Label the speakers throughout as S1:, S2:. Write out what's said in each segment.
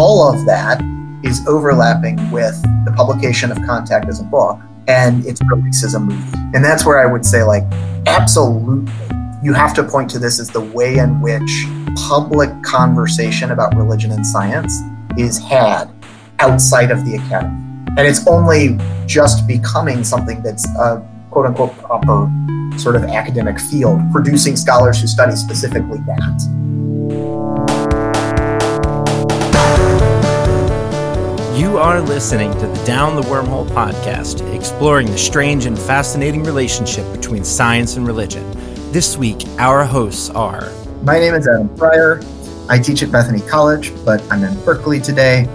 S1: all of that is overlapping with the publication of Contact as a book and its release as a movie. And that's where I would say, like, absolutely, you have to point to this as the way in which public conversation about religion and science is had outside of the academy. And it's only just becoming something that's a quote unquote proper sort of academic field, producing scholars who study specifically that.
S2: You are listening to the Down the Wormhole podcast, exploring the strange and fascinating relationship between science and religion. This week, our hosts are.
S1: My name is Adam Pryor. I teach at Bethany College, but I'm in Berkeley today.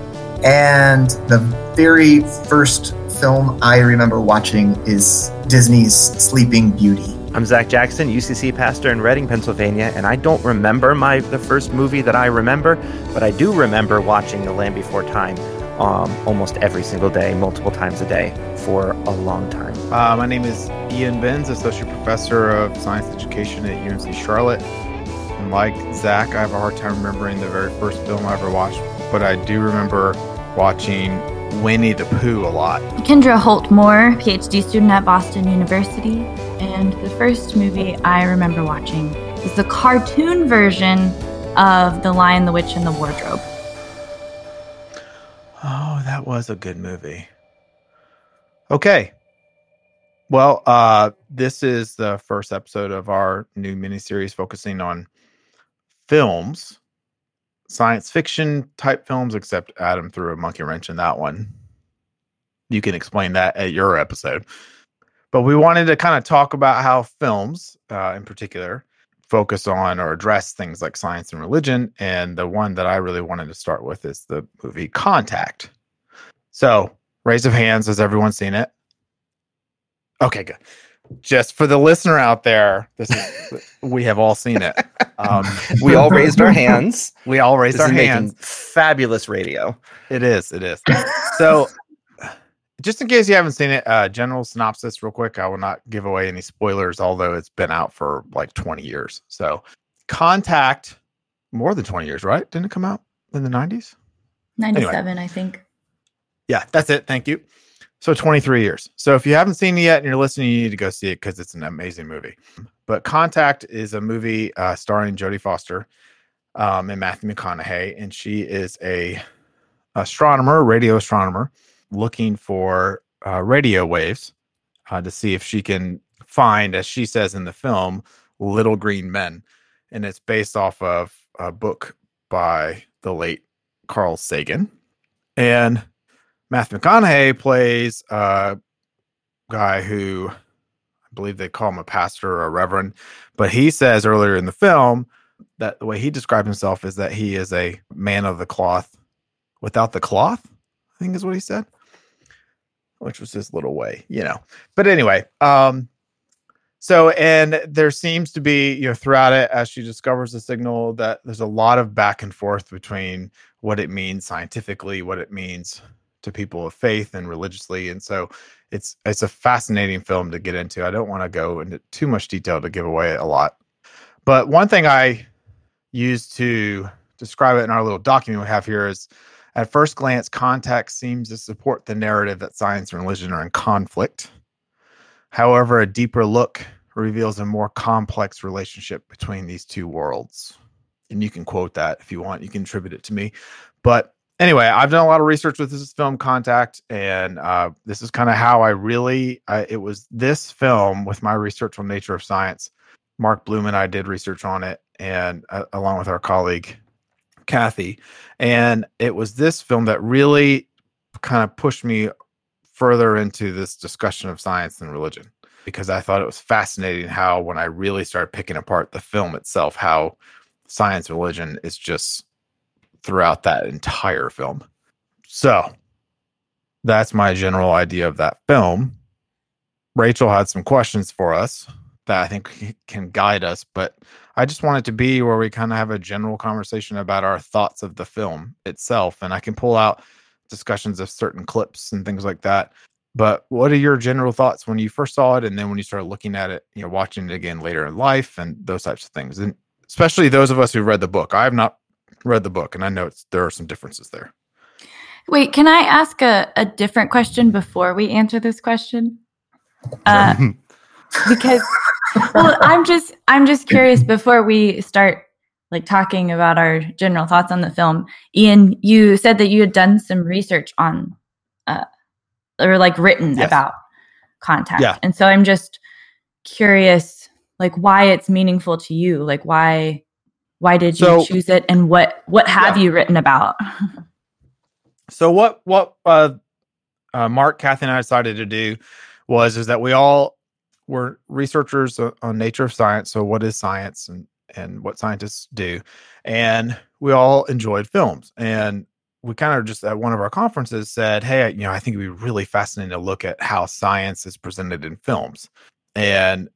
S1: And the very first film I remember watching is Disney's Sleeping Beauty.
S3: I'm Zach Jackson, UCC pastor in Reading, Pennsylvania, and I don't remember my the first movie that I remember, but I do remember watching The Land Before Time um, almost every single day, multiple times a day for a long time.
S4: Uh, my name is Ian Binns, Associate Professor of Science Education at UNC Charlotte. And like Zach, I have a hard time remembering the very first film I ever watched, but I do remember watching Winnie the Pooh a lot.
S5: Kendra Holt Moore, PhD student at Boston University. And the first movie I remember watching is the cartoon version of The Lion, the Witch, and the Wardrobe.
S4: That was a good movie. Okay. Well, uh, this is the first episode of our new miniseries focusing on films, science fiction type films, except Adam threw a monkey wrench in that one. You can explain that at your episode. But we wanted to kind of talk about how films, uh, in particular, focus on or address things like science and religion. And the one that I really wanted to start with is the movie Contact. So, raise of hands, has everyone seen it? Okay, good. Just for the listener out there, this is we have all seen it.
S3: Um, we all raised our hands.
S4: We all raised
S3: This
S4: our
S3: is
S4: hands.
S3: Fabulous radio.
S4: It is. It is. So, just in case you haven't seen it, uh, general synopsis, real quick. I will not give away any spoilers, although it's been out for like 20 years. So, Contact, more than 20 years, right? Didn't it come out in the 90s?
S5: 97, I think.
S4: Yeah, that's it. Thank you. So 23 years. So if you haven't seen it yet and you're listening, you need to go see it because it's an amazing movie. But Contact is a movie uh, starring Jodie Foster um, and Matthew McConaughey, and she is a astronomer, radio astronomer, looking for uh, radio waves uh, to see if she can find, as she says in the film, little green men. And it's based off of a book by the late Carl Sagan. And Matthew McConaughey plays a guy who I believe they call him a pastor or a reverend, but he says earlier in the film that the way he described himself is that he is a man of the cloth without the cloth, I think is what he said, which was his little way, you know. But anyway, um, so and there seems to be, you know, throughout it as she discovers the signal that there's a lot of back and forth between what it means scientifically, what it means to people of faith and religiously and so it's it's a fascinating film to get into. I don't want to go into too much detail to give away a lot. But one thing i use to describe it in our little document we have here is at first glance Contact seems to support the narrative that science and religion are in conflict. However a deeper look reveals a more complex relationship between these two worlds. And you can quote that if you want you can attribute it to me. But anyway, I've done a lot of research with this film Contact, and uh, this is kind of how I really. I, it was this film with my research on nature of science. Mark Bloom and I did research on it, and uh, along with our colleague Kathy, and it was this film that really kind of pushed me further into this discussion of science and religion because I thought it was fascinating how when I really started picking apart the film itself, how science religion is just throughout that entire film. So that's my general idea of that film. Rachel had some questions for us that I think can guide us, but I just want it to be where we kind of have a general conversation about our thoughts of the film itself. And I can pull out discussions of certain clips and things like that. But what are your general thoughts when you first saw it and then when you started looking at it, you know, watching it again later in life and those types of things? And especially those of us who read the book. I have not read the book, and I know it's, there are some differences there.
S5: Wait, can I ask a, a different question before we answer this question? Uh, because well, I'm just I'm just curious before we start like talking about our general thoughts on the film. Ian, you said that you had done some research on uh, or like written
S4: Yes.
S5: about contact.
S4: Yeah.
S5: And so I'm just curious like why it's meaningful to you. Like why why did you
S4: So-
S5: choose it and what what have
S4: Yeah.
S5: you written about?
S4: So what what uh, uh, Mark, Kathy, and I decided to do was is that we all were researchers on nature of science. So what is science and and what scientists do, and we all enjoyed films. And we kind of just at one of our conferences said, "Hey, you know, I think it'd be really fascinating to look at how science is presented in films." And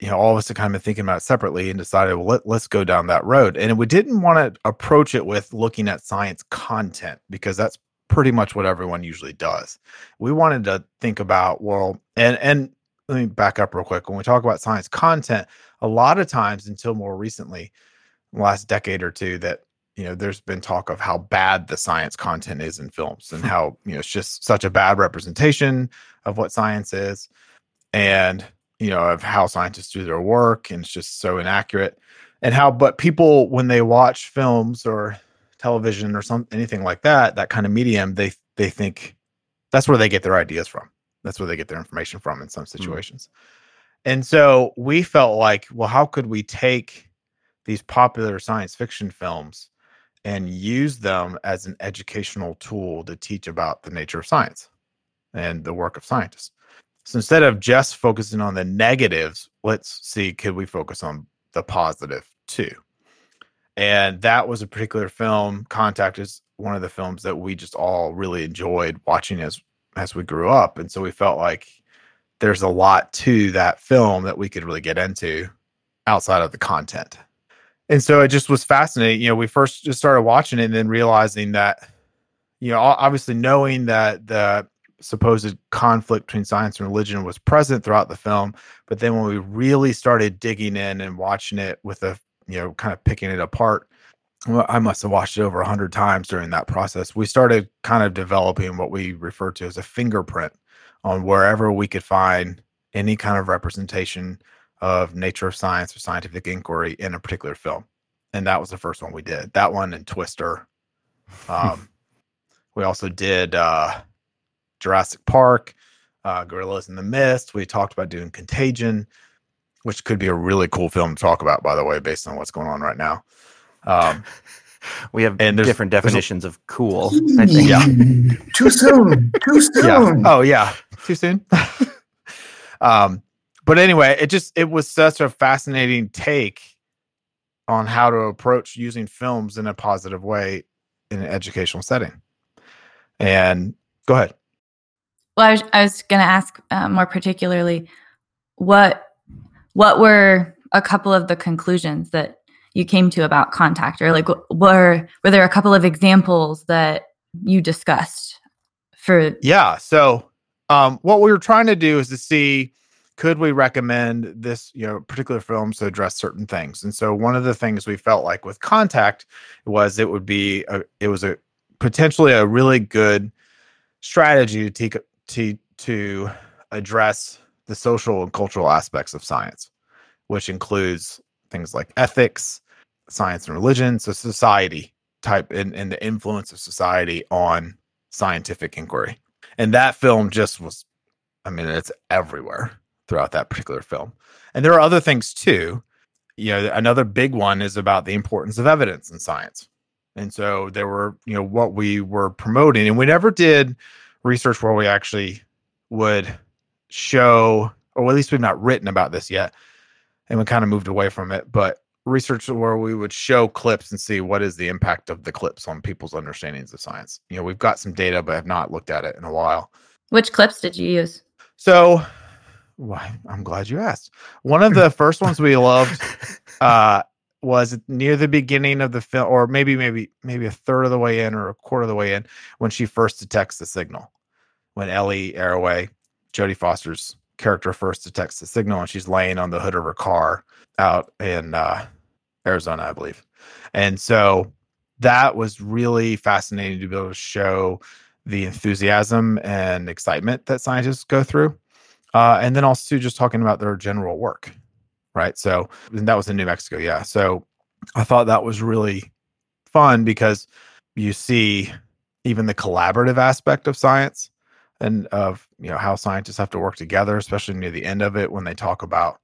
S4: you know, all of us are kind of thinking about it separately and decided, well, let, let's go down that road. And we didn't want to approach it with looking at science content because that's pretty much what everyone usually does. We wanted to think about, well, and and let me back up real quick. When we talk about science content, a lot of times until more recently, last decade or two, that you know, there's been talk of how bad the science content is in films and how, you know, it's just such a bad representation of what science is. And you know of how scientists do their work and it's just so inaccurate and how but people when they watch films or television or some anything like that that kind of medium they they think that's where they get their ideas from. That's where they get their information from in some mm. situations. And so we felt like well how could we take these popular science fiction films and use them as an educational tool to teach about the nature of science and the work of scientists so instead of just focusing on the negatives, let's see could we focus on the positive too. And that was a particular film. Contact is one of the films that we just all really enjoyed watching as as we grew up, and so we felt like there's a lot to that film that we could really get into outside of the content. And so it just was fascinating. You know, we first just started watching it and then realizing that, you know, obviously knowing that the supposed conflict between science and religion was present throughout the film but then when we really started digging in and watching it with a you know kind of picking it apart well, i must have watched it over a hundred times during that process. We started kind of developing what we refer to as a fingerprint on wherever we could find any kind of representation of nature of science or scientific inquiry in a particular film and that was the first one we did. That one and twister um, we also did uh, Jurassic Park, uh, Gorillas in the Mist. We talked about doing Contagion, which could be a really cool film to talk about, by the way, based on what's going on right now. Um,
S3: We have
S4: And there's-
S3: different
S4: there's a-
S3: definitions of cool. I think.
S4: Yeah.
S1: Too soon. Too soon.
S4: yeah. Oh, yeah. Too soon. um, but anyway, it just it was such a fascinating take on how to approach using films in a positive way in an educational setting. And go ahead.
S5: Well, I was, I was going to ask uh, more particularly what what were a couple of the conclusions that you came to about contact, or like were were there a couple of examples that you discussed for?
S4: Yeah. So, um, what we were trying to do is to see could we recommend this, you know, particular films to address certain things. And so, one of the things we felt like with Contact was it would be a, it was a potentially a really good strategy to take to to address the social and cultural aspects of science, which includes things like ethics, science and religion, so society type and, and the influence of society on scientific inquiry. And that film just was, I mean, it's everywhere throughout that particular film. And there are other things too. You know, another big one is about the importance of evidence in science. And so there were, you know, what we were promoting, and we never did research where we actually would show, or at least we've not written about this yet, and we kind of moved away from it, but research where we would show clips and see what is the impact of the clips on people's understandings of science. You know, we've got some data, but have not looked at it in a while.
S5: Which clips did you use?
S4: So, why I'm glad you asked. One of the first ones we loved uh, was near the beginning of the film, or maybe maybe maybe a third of the way in or a quarter of the way in, when she first detects the signal. When Ellie Arroway, Jodie Foster's character, first detects the signal, and she's laying on the hood of her car out in uh, Arizona, I believe. And so that was really fascinating to be able to show the enthusiasm and excitement that scientists go through. Uh, and then also just talking about their general work, right? So that was in New Mexico, yeah. So I thought that was really fun because you see even the collaborative aspect of science and of you know how scientists have to work together, especially near the end of it when they talk about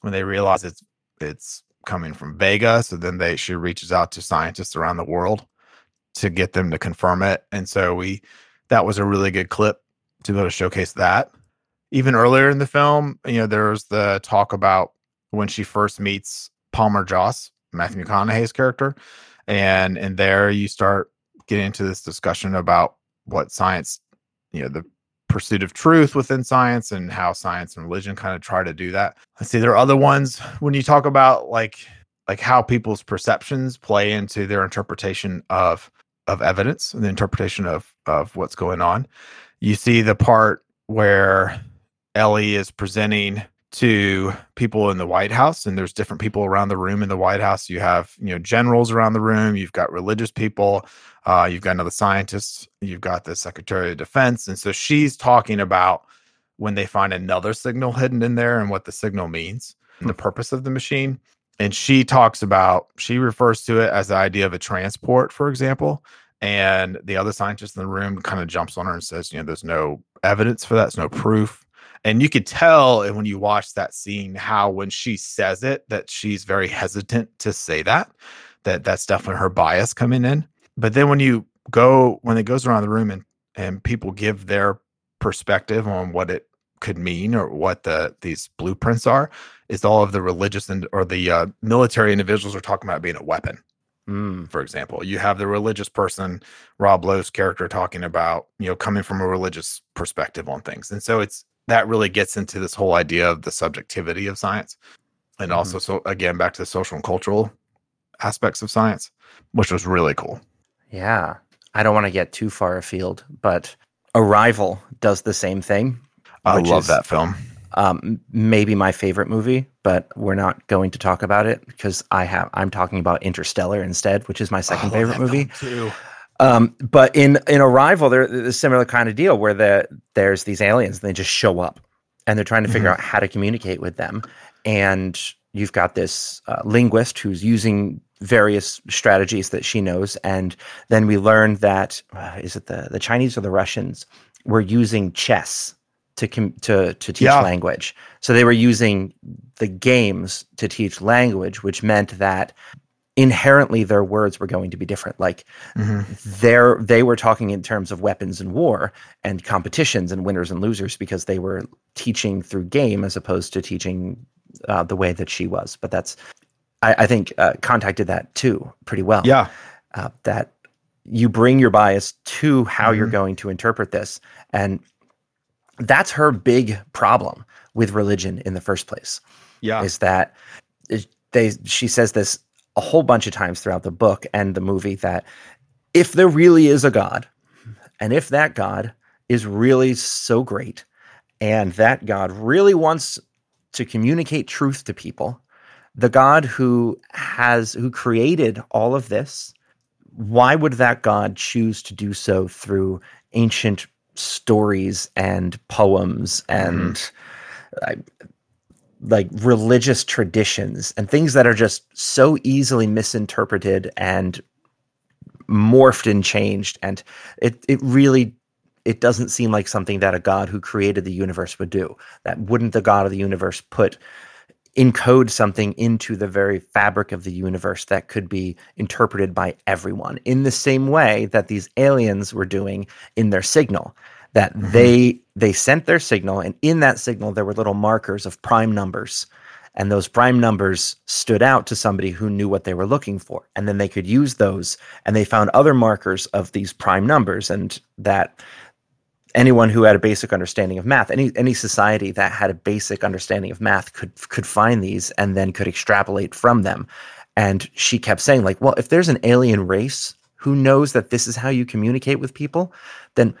S4: when they realize it's it's coming from Vega. So then they she reaches out to scientists around the world to get them to confirm it. And so we that was a really good clip to be able to showcase that. Even earlier in the film, you know, there's the talk about when she first meets Palmer Joss, Matthew mm-hmm. McConaughey's character, and and there you start getting into this discussion about what science, you know, the pursuit of truth within science and how science and religion kind of try to do that. Let's see, there are other ones when you talk about like like how people's perceptions play into their interpretation of of evidence and the interpretation of of what's going on. You see the part where Ellie is presenting to people in the White House, and there's different people around the room in the White House. You have, you know, generals around the room. You've got religious people. Uh, you've got another scientist. You've got the Secretary of Defense, and so she's talking about when they find another signal hidden in there and what the signal means, and the purpose of the machine. And she talks about she refers to it as the idea of a transport, for example. And the other scientist in the room kind of jumps on her and says, you know, there's no evidence for that, there's no proof and you could tell and when you watch that scene how when she says it that she's very hesitant to say that that that's definitely her bias coming in. But then when you go when it goes around the room and and people give their perspective on what it could mean or what the these blueprints are is all of the religious and or the uh, military individuals are talking about being a weapon
S3: Mm.
S4: for example. You have the religious person rob lowe's character talking about you know coming from a religious perspective on things. And so it's that really gets into this whole idea of the subjectivity of science and also
S3: Mhm.
S4: so again back to the social and cultural aspects of science which was really cool
S3: Yeah. I don't want to get too far afield, but Arrival does the same thing.
S4: i love
S3: is,
S4: that film
S3: Um, maybe my favorite movie, but we're not going to talk about it because I have I'm talking about Interstellar instead, which is my second
S4: love
S3: favorite movie.
S4: too
S3: Um, but in in Arrival, there- there's a similar kind of deal where the there's these aliens and they just show up and they're trying to figure
S4: Mhm.
S3: out how to communicate with them. And you've got this uh, linguist who's using various strategies that she knows, and then we learn that uh, is it the the Chinese or the Russians were using chess to com- to to teach
S4: Yeah.
S3: language. So they were using the games to teach language, which meant that inherently their words were going to be different. Like
S4: Mhm.
S3: they're they were talking in terms of weapons and war and competitions and winners and losers because they were teaching through game as opposed to teaching uh, the way that she was. But that's I, I think uh, Contact did that too pretty well.
S4: yeah
S3: uh, that you bring your bias to how you're
S4: Mhm.
S3: going to interpret this, and that's her big problem with religion in the first place
S4: yeah
S3: is that they she says this a whole bunch of times throughout the book and the movie that if there really is a god and if that god is really so great and that god really wants to communicate truth to people the god who has who created all of this why would that god choose to do so through ancient stories and poems and mm-hmm. I, like religious traditions and things that are just so easily misinterpreted and morphed and changed and it it really it doesn't seem like something that a god who created the universe would do. That wouldn't the god of the universe put encode something into the very fabric of the universe that could be interpreted by everyone in the same way that these aliens were doing in their signal that
S4: Mhm.
S3: they they sent their signal and in that signal there were little markers of prime numbers. And those prime numbers stood out to somebody who knew what they were looking for. And then they could use those and they found other markers of these prime numbers and that anyone who had a basic understanding of math any any society that had a basic understanding of math could could find these and then could extrapolate from them. And she kept saying like well if there's an alien race who knows that this is how you communicate with people then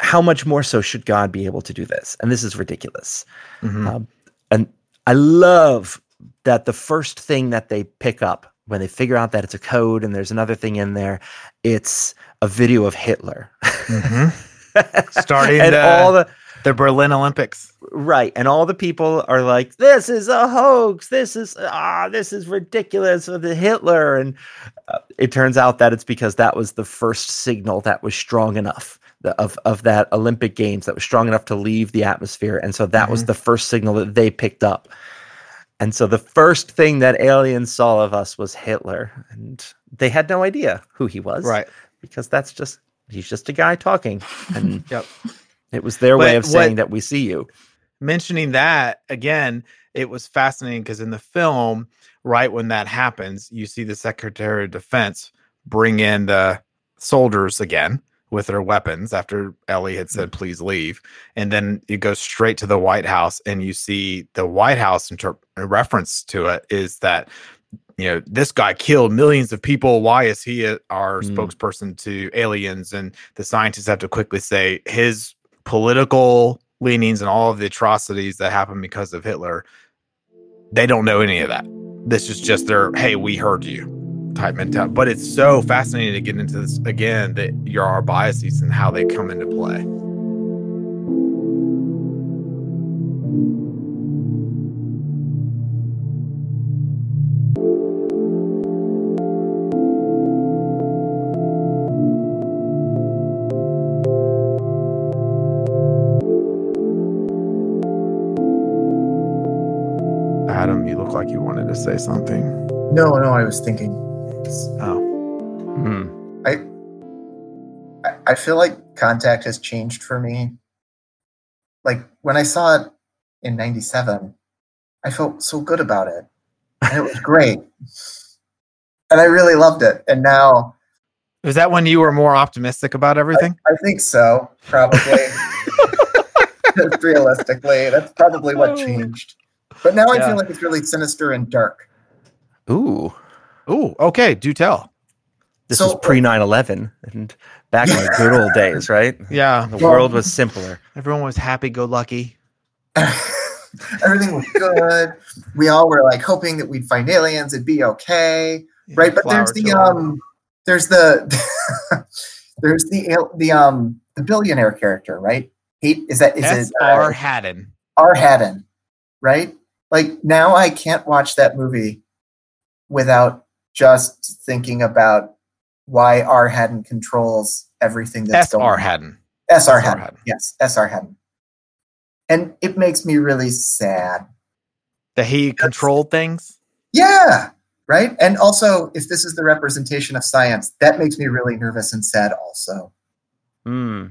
S3: how much more so should god be able to do this and this is ridiculous
S4: Mhm.
S3: um, and i love that the first thing that they pick up when they figure out that it's a code and there's another thing in there, it's a video of Hitler.
S4: Mhm. Starting
S3: and
S4: the,
S3: all the
S4: the Berlin Olympics.
S3: right and all the people are like this is a hoax this is ah this is ridiculous with the hitler and uh, it turns out that it's because that was the first signal that was strong enough the, of of that olympic games that was strong enough to leave the atmosphere and so that was
S4: Mhm.
S3: the first signal that they picked up and so the first thing that aliens saw of us was hitler and they had no idea who he was
S4: Right.
S3: because that's just he's just a guy talking and
S4: Yep.
S3: it was their way
S4: But
S3: of saying
S4: what-
S3: that we see you
S4: mentioning that again, it was fascinating because in the film, right when that happens, you see the Secretary of Defense bring in the soldiers again with their weapons after Ellie had said, please leave. And then you go straight to the White House and you see the White House inter- reference to it is that. You know, this guy killed millions of people. Why is he a, our
S3: Mm.
S4: spokesperson to aliens? And the scientists have to quickly say his political leanings and all of the atrocities that happened because of Hitler, they don't know any of that. This is just their, hey, we heard you type mentality. But it's so fascinating to get into this again that your our biases and how they come into play. Adam, you look like you wanted to say something.
S1: No, no, I was thinking.
S4: Oh,
S3: Hmm.
S1: I I feel like contact has changed for me. Like when I saw it in 97, I felt so good about it. And it was great. and I really loved it. And now
S4: is that when you were more optimistic about everything?
S1: I think so, probably. Realistically, that's probably what changed. But now I feel like it's really sinister and dark.
S3: Ooh,
S4: Ooh, okay, do tell.
S3: this
S1: So-
S3: was pre 9 11 and back in the good old days, right?
S4: Yeah,
S3: The
S1: Well-
S3: world was simpler.
S4: everyone was happy go lucky.
S1: Everything was good. we all were like hoping that we'd find aliens, it'd be okay. right but there's the um there's the there's the the um the billionaire character right Hate is that is
S4: S
S1: it
S4: R
S1: uh,
S4: Hadden.
S1: R Hadden right like now I can't watch that movie without just thinking about why R Hadden controls everything that's
S4: S
S1: going
S4: R
S1: on.
S4: Hadden.
S1: S R
S4: S.R.
S1: Hadden
S4: Hadden.
S1: yes S R Hadden and it makes me really sad
S4: That he controlled things.
S1: Yeah, right. And also, if this is the representation of science, that makes me really nervous and sad. Also,
S3: Hmm.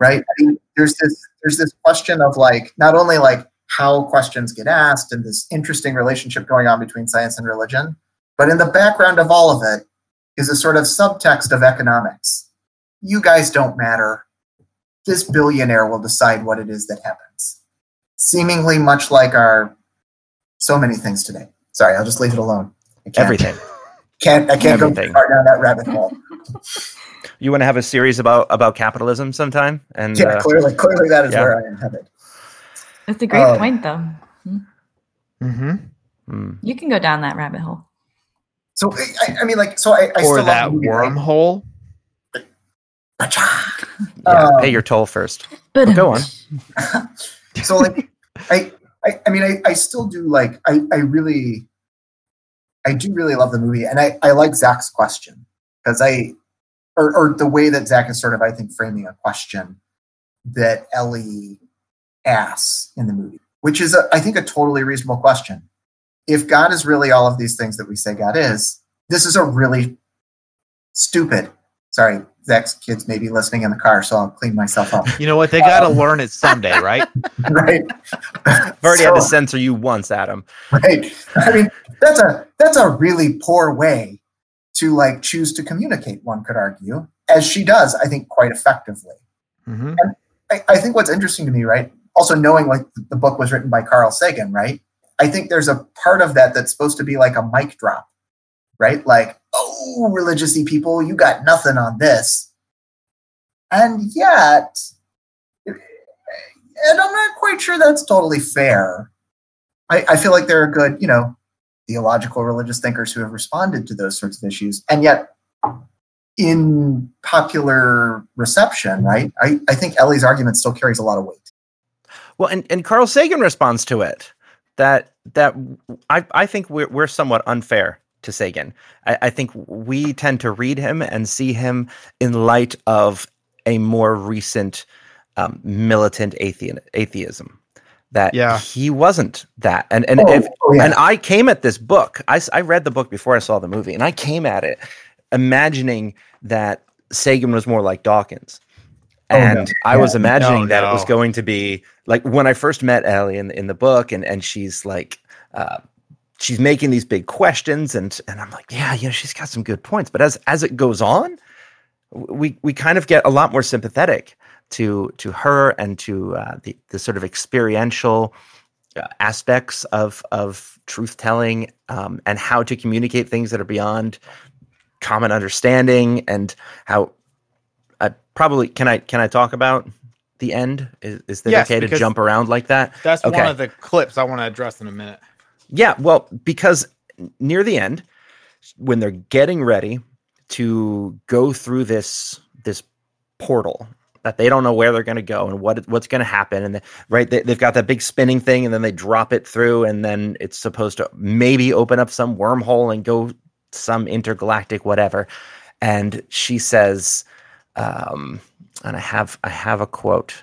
S1: right? I mean, there's this there's this question of like not only like how questions get asked and this interesting relationship going on between science and religion, but in the background of all of it is a sort of subtext of economics. You guys don't matter. This billionaire will decide what it is that happens. Seemingly much like our so many things today. Sorry, I'll just leave it alone. I can't,
S3: Everything.
S1: Can't I can't go
S3: Everything.
S1: too far down that rabbit hole.
S3: You want to have a series about about capitalism sometime? And
S1: Yeah,
S3: uh,
S1: clearly, clearly that is
S3: yeah.
S1: where I am headed.
S5: That's a great
S1: Um,
S5: point, though.
S4: Mm-hmm.
S3: hmm.
S5: You can go down that rabbit hole.
S1: So I, I mean, like, so I, I
S4: Or
S1: still love
S4: that
S1: movie,
S4: wormhole.
S1: Pacha!
S3: yeah.
S1: Um,
S3: pay your toll first.
S5: But
S3: Go on.
S1: so like I, I i mean I, I still do like i i really i do really love the movie and i i like zach's question because i or, or the way that zach is sort of i think framing a question that ellie asks in the movie which is a, i think a totally reasonable question if god is really all of these things that we say god is this is a really stupid sorry zach's kids may be listening in the car so i'll clean myself up
S4: You know what? They got to learn it someday, right?
S1: right
S3: I've already had to censor you once, Adam.
S1: right i mean that's a that's a really poor way to like choose to communicate one could argue as she does i think quite effectively
S4: hmm
S1: i, I think what's interesting to me right also knowing like the book was written by carl sagan right i think there's a part of that that's supposed to be like a mic drop right like oh religiously people you got nothing on this and yet and i'm not quite sure that's totally fair I, I feel like there are good, you know, theological religious thinkers who have responded to those sorts of issues. And yet, in popular reception, right, I, I think Ellie's argument still carries a lot of weight.
S3: Well, and, and Carl Sagan responds to it that that I, I think we're, we're somewhat unfair to Sagan. I, I think we tend to read him and see him in light of a more recent um, militant athe- atheism that yeah. he wasn't that. And and oh, if, oh, yeah. and I came at this book. I, I read the book before I saw the movie, and I came at it imagining that Sagan was more like Dawkins. And oh, no. I was imagining no, that no. it was going to be like when I first met Ellie in, in the book, and and she's like, uh, she's making these big questions, and and I'm like, yeah, you know, she's got some good points. But as as it goes on, we we kind of get a lot more sympathetic to to her and to uh, the the sort of experiential uh, aspects of of truth telling um, and how to communicate things that are beyond common understanding and how I probably can I can I talk about the end? Is, is it yes, okay to jump around like that?
S4: That's okay. one of the clips I want to address in a minute.
S3: Yeah, well, because near the end, when they're getting ready to go through this this portal that they don't know where they're going to go and what what's going to happen and the, right they, have got that big spinning thing and then they drop it through and then it's supposed to maybe open up some wormhole and go some intergalactic whatever and she says um, and i have i have a quote.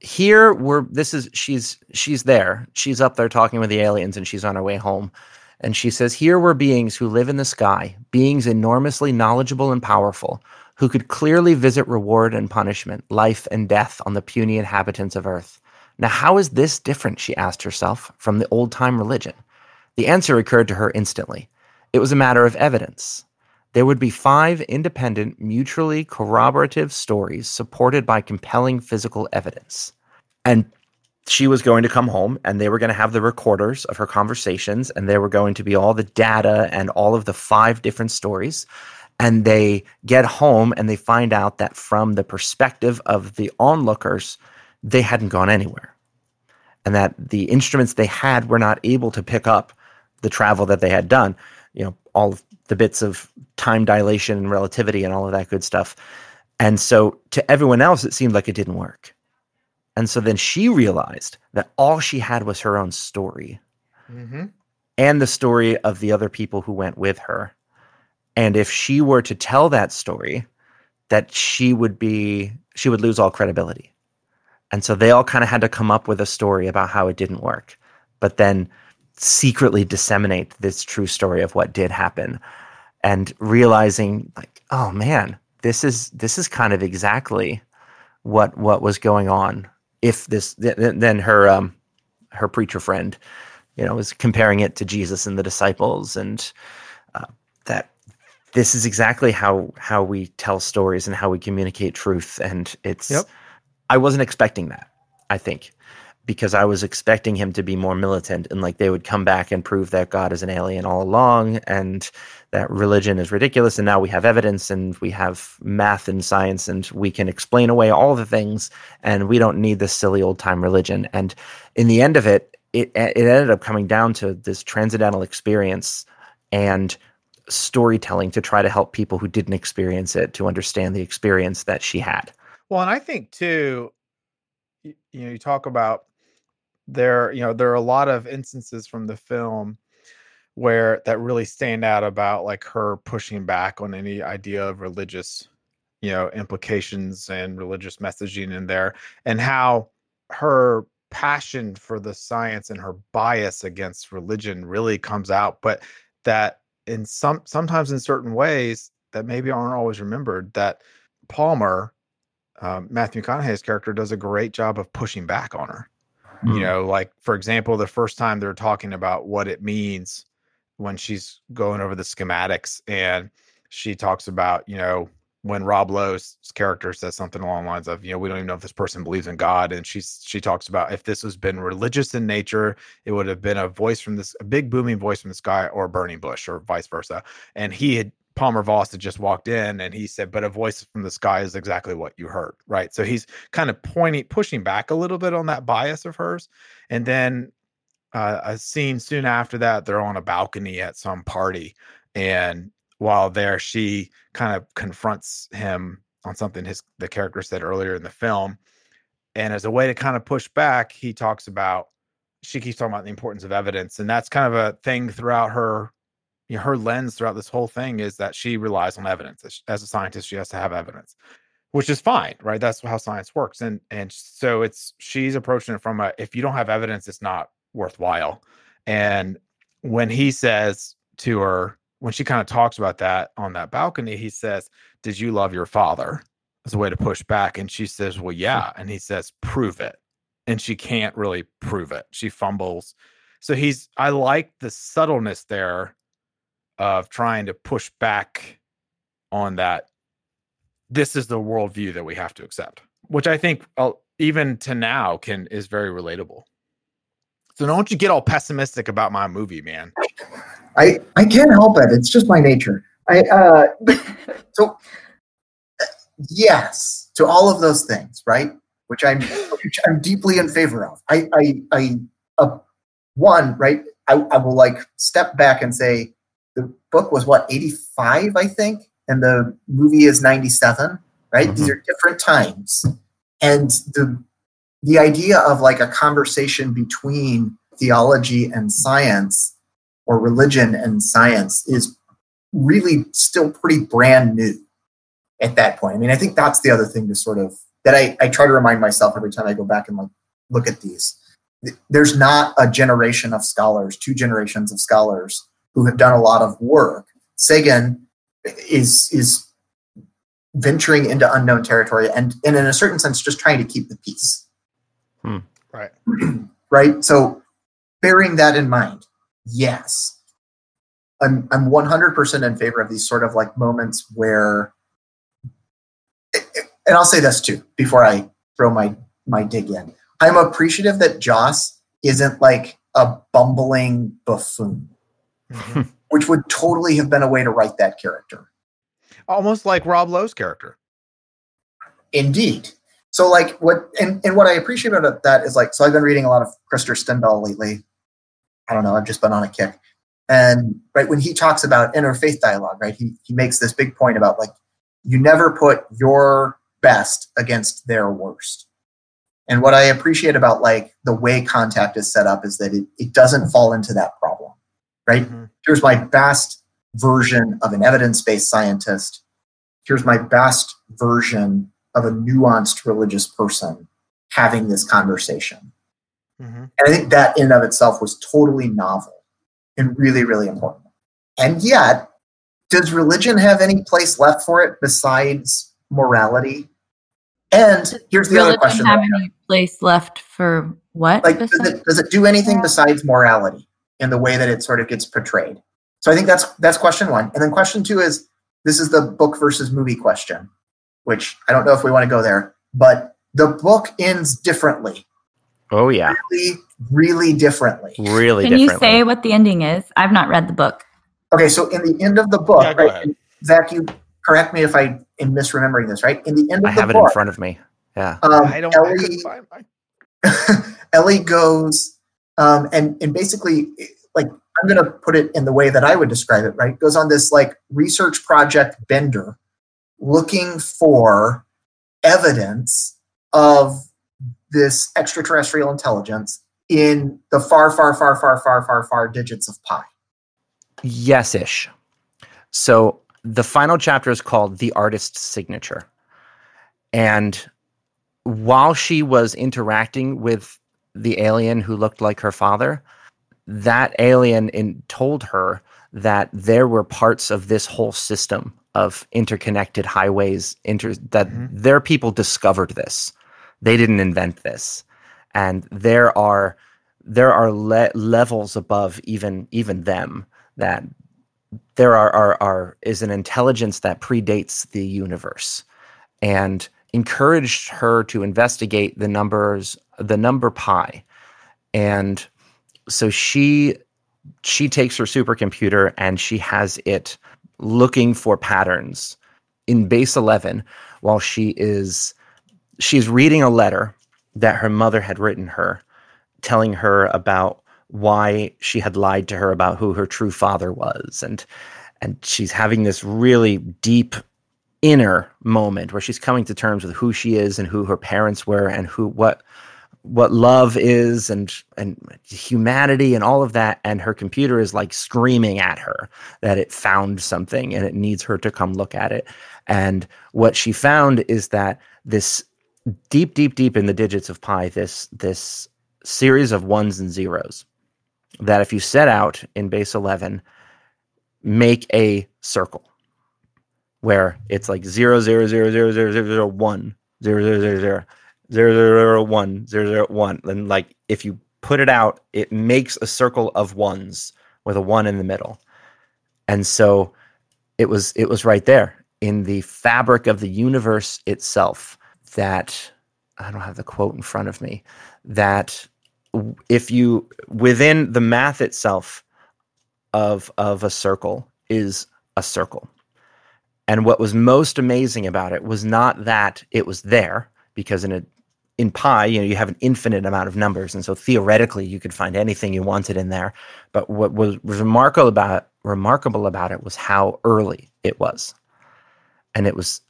S3: Here we're this is she's she's there. She's up there talking with the aliens and she's on her way home. And she says here were beings who live in the sky beings enormously knowledgeable and powerful who could clearly visit reward and punishment life and death on the puny inhabitants of earth. Now how is this different she asked herself from the old time religion? The answer occurred to her instantly. It was a matter of evidence there would be five independent, mutually corroborative stories supported by compelling physical evidence. And she was going to come home and they were going to have the recorders of her conversations and there were going to be all the data and all of the five different stories. And they get home and they find out that from the perspective of the onlookers, they hadn't gone anywhere. And that the instruments they had were not able to pick up the travel that they had done. You know, all of the bits of time dilation and relativity and all of that good stuff. And so to everyone else, it seemed like it didn't work. And so then she realized that all she had was her own story mm-hmm. and the story of the other people who went with her. And if she were to tell that story, that she would be, she would lose all credibility. And so they all kind of had to come up with a story about how it didn't work, but then secretly disseminate this true story of what did happen and realizing like oh man this is this is kind of exactly what what was going on if this th- then her um her preacher friend you know was comparing it to jesus and the disciples and uh, that this is exactly how how we tell stories and how we communicate truth and it's yep. i wasn't expecting that i think because I was expecting him to be more militant and like they would come back and prove that God is an alien all along and that religion is ridiculous. And now we have evidence and we have math and science and we can explain away all the things and we don't need this silly old time religion. And in the end of it, it, it ended up coming down to this transcendental experience and storytelling to try to help people who didn't experience it to understand the experience that she had.
S4: Well, and I think too, you know, you talk about there you know there are a lot of instances from the film where that really stand out about like her pushing back on any idea of religious you know implications and religious messaging in there and how her passion for the science and her bias against religion really comes out but that in some sometimes in certain ways that maybe aren't always remembered that palmer um, matthew mcconaughey's character does a great job of pushing back on her Mm. You know, like for example, the first time they're talking about what it means when she's going over the schematics and she talks about, you know, when Rob Lowe's character says something along the lines of, you know, we don't even know if this person believes in God. And she's she talks about if this has been religious in nature, it would have been a voice from this a big booming voice from the sky or a burning bush or vice versa. And he had Palmer Joss had just walked in and he said, but a voice from the sky is exactly what you heard. Right. So he's kind of pointing, pushing back a little bit on that bias of hers. And then uh, a scene soon after that. They're on a balcony at some party, and while there, she kind of confronts him on something his the character said earlier in the film. And as a way to kind of push back, he talks about she keeps talking about the importance of evidence, and that's kind of a thing throughout her you know, her lens throughout this whole thing is that she relies on evidence. As, a scientist, she has to have evidence, which is fine, right? That's how science works. And and so it's she's approaching it from a if you don't have evidence, it's not worthwhile. And when he says to her, when she kind of talks about that on that balcony, he says, Did you love your father? As a way to push back. And she says, Well, yeah. And he says, Prove it. And she can't really prove it. She fumbles. So he's, I like the subtleness there of trying to push back on that. This is the worldview that we have to accept, which I think uh, even to now can is very relatable. So don't you get all pessimistic about my movie, man.
S1: I I can't help it. It's just my nature. I uh so uh, yes to all of those things, right? Which I'm which I'm deeply in favor of. I I I uh, one right. I, I will like step back and say the book was what 85 i think? And the movie is 97 right? Mm-hmm. these are different times. And the the idea of like a conversation between theology and science or religion and science is really still pretty brand new at that point. I mean i think that's the other thing to sort of that i, I try to remind myself every time i go back and like look at these. There's not a generation of scholars two generations of scholars who have done a lot of work. Sagan is is venturing into unknown territory and, and in a certain sense just trying to keep the peace.
S4: Hmm. Right.
S1: right. So bearing that in mind, yes. I'm I'm 100% in favor of these sort of like moments where and I'll say this too before I throw my my dig in. I'm appreciative that Joss isn't like a bumbling buffoon mm-hmm. which would totally have been a way to write that character.
S4: Almost like Rob Lowe's character.
S1: Indeed. So like what and, and what I appreciate about that is like so I've been reading a lot of Krister Stendahl lately. I don't know, I've just been on a kick. And right when he talks about interfaith dialogue, right, he he makes this big point about like you never put your best against their worst. And what I appreciate about like the way contact is set up is that it, it doesn't fall into that problem right? Mm-hmm. Here's my best version of an evidence based scientist. Here's my best version of a nuanced religious person having this conversation. Mm-hmm. And I think that in and of itself was totally novel and really, really important. And yet, does religion have any place left for it besides morality? And here's the other question:
S5: Have any place left for what?
S1: Like, does it, does it do anything besides morality? In the way that it sort of gets portrayed. So I think that's that's question one. And then question two is this is the book versus movie question, which I don't know if we want to go there, but the book ends differently.
S3: Oh yeah.
S1: Really, really differently.
S3: Really
S5: Can you say what the ending is? I've not read the book.
S1: Okay, so in the end of the book, yeah, right, Zach, you correct me if I am misremembering this, right? In the end of
S3: I
S1: the book.
S3: I have it in front of me. Yeah.
S1: Um, I don't Ellie, Ellie goes um, and and basically like i'm going to put it in the way that i would describe it right? Goes on this like research project bender looking for evidence of this extraterrestrial intelligence in the far far far far far far far digits of pi.
S3: Yes-ish. So the final chapter is called the artist's signature. And while she was interacting with the alien who looked like her father, that alien in, told her that there were parts of this whole system of interconnected highways inter, that mm-hmm. their people discovered this. They didn't invent this. And there are there are le- levels above even even them that there are, are are is an intelligence that predates the universe and encouraged her to investigate the numbers the number pi. And so she she takes her supercomputer and she has it looking for patterns in base 11 while she is she's reading a letter that her mother had written her telling her about why she had lied to her about who her true father was and and she's having this really deep inner moment where she's coming to terms with who she is and who her parents were and who what what love is and and humanity and all of that and her computer is like screaming at her that it found something and it needs her to come look at it. And what she found is that this deep deep deep in the digits of pi this this series of ones and zeros that if you set out in base 11 make a circle where it's like 0 0 0 0 0 0 0 1 0 0 0 0 zero zero one zero zero one. And like if you put it out, it makes a circle of ones with a one in the middle. And so it was it was right there in the fabric of the universe itself that I don't have the quote in front of me that if you within the math itself of of a circle is a circle. And what was most amazing about it was not that it was there because in a in pi, you know, you have an infinite amount of numbers, and so theoretically, you could find anything you wanted in there. But what was, remarkable about remarkable about it was how early it was, and it was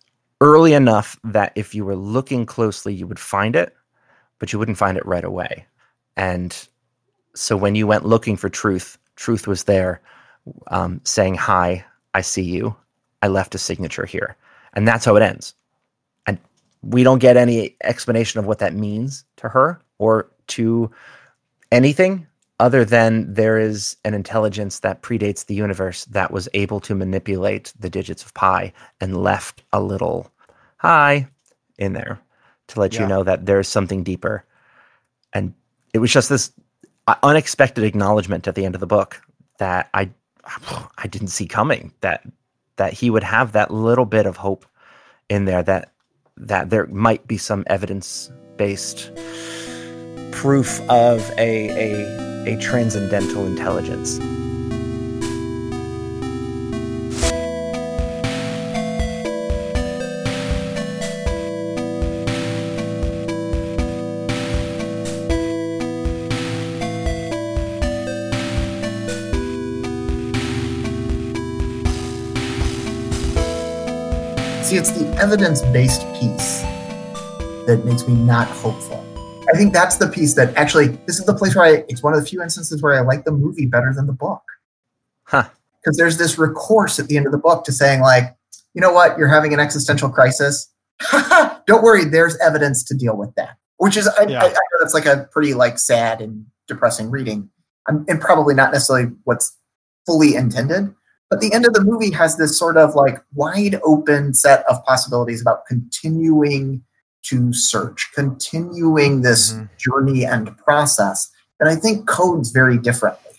S3: early enough that if you were looking closely, you would find it, but you wouldn't find it right away. And so when you went looking for truth, truth was there, um, saying, "Hi, I see you. I left a signature here," and that's how it ends we don't get any explanation of what that means to her or to anything other than there is an intelligence that predates the universe that was able to manipulate the digits of pi and left a little hi in there to let yeah. you know that there's something deeper and it was just this uh, unexpected acknowledgement at the end of the book that i i didn't see coming that that he would have that little bit of hope in there that that there might be some evidence based proof of a, a, a transcendental intelligence.
S1: See, it's the evidence based piece that makes me not hopeful. I think that's the piece that actually, this is the place where I, it's one of the few instances where I like the movie better than the book.
S3: Huh.
S1: Because there's this recourse at the end of the book to saying, like, you know what, you're having an existential crisis. Don't worry, there's evidence to deal with that. Which is, I, yeah. I, I, know that's like a pretty like sad and depressing reading, and probably not necessarily what's fully intended. But the end of the movie has this sort of like wide open set of possibilities about continuing to search, continuing this mm-hmm. journey and process that I think codes very differently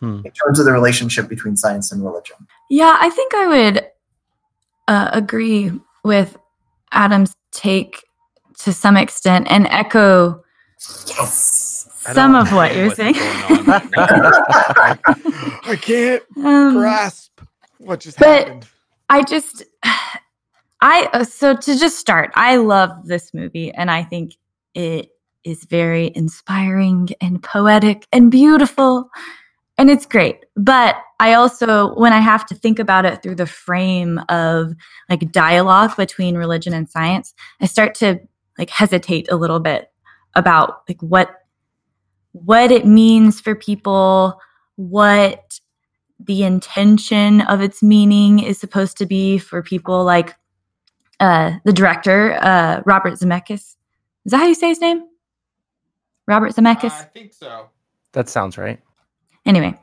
S1: hmm. in terms of the relationship between science and religion.
S5: Yeah, I think I would uh, agree with Adam's take to some extent and echo
S1: yes.
S5: some of what you're saying.
S4: I can't um, grasp what just
S5: but
S4: happened?
S5: I just, I, uh, so to just start, I love this movie and I think it is very inspiring and poetic and beautiful and it's great. But I also, when I have to think about it through the frame of like dialogue between religion and science, I start to like hesitate a little bit about like what what it means for people, what the intention of its meaning is supposed to be for people like uh, the director, uh, Robert Zemeckis. Is that how you say his name? Robert Zemeckis? Uh,
S4: I think so.
S3: That sounds right.
S5: Anyway.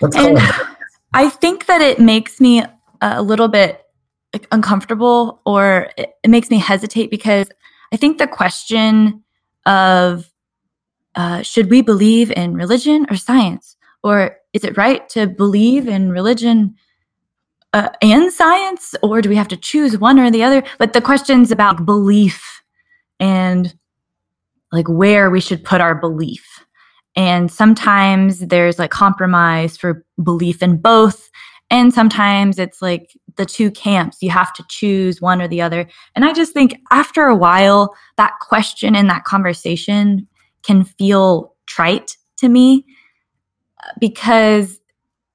S5: and I think that it makes me a little bit uncomfortable or it, it makes me hesitate because I think the question of uh, should we believe in religion or science? Or is it right to believe in religion uh, and science, or do we have to choose one or the other? But the questions about belief and like where we should put our belief. And sometimes there's like compromise for belief in both. And sometimes it's like the two camps. You have to choose one or the other. And I just think after a while, that question and that conversation can feel trite to me because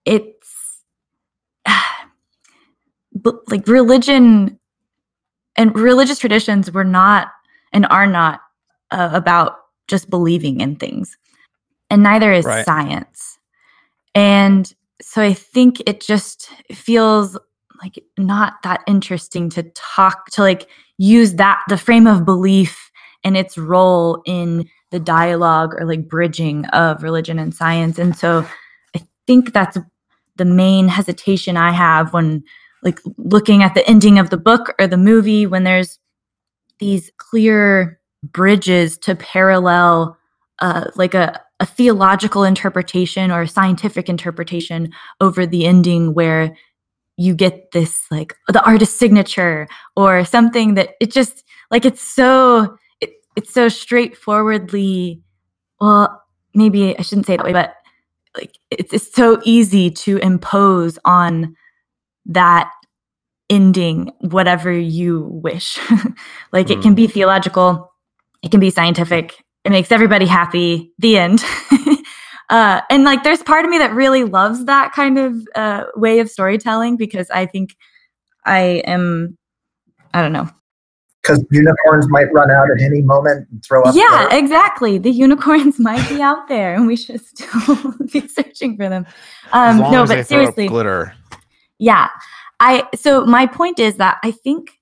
S5: it's like religion and religious traditions were not and are not uh, about just believing in things and neither is right. science and so i think it just feels like not that interesting to talk to like use that the frame of belief and its role in the dialogue or like bridging of religion and science. And so i think that's the main hesitation i have when like looking at the ending of the book or the movie when there's these clear bridges to parallel uh, like a, a theological interpretation or a scientific interpretation over the ending where you get this like the artist's signature or something that it just like it's so it's so straightforwardly well maybe i shouldn't say that way but like it's, it's so easy to impose on that ending whatever you wish like mm. it can be hmm. theological it can be scientific it makes everybody happy the end uh, and like there's part of me that really loves that kind of uh, way of storytelling because i think i am i don't know
S1: because unicorns might run out at any moment and throw up
S5: yeah there. exactly the unicorns might be out there and we should still be searching for them um, no but seriously
S4: glitter
S5: yeah i so my point is that i think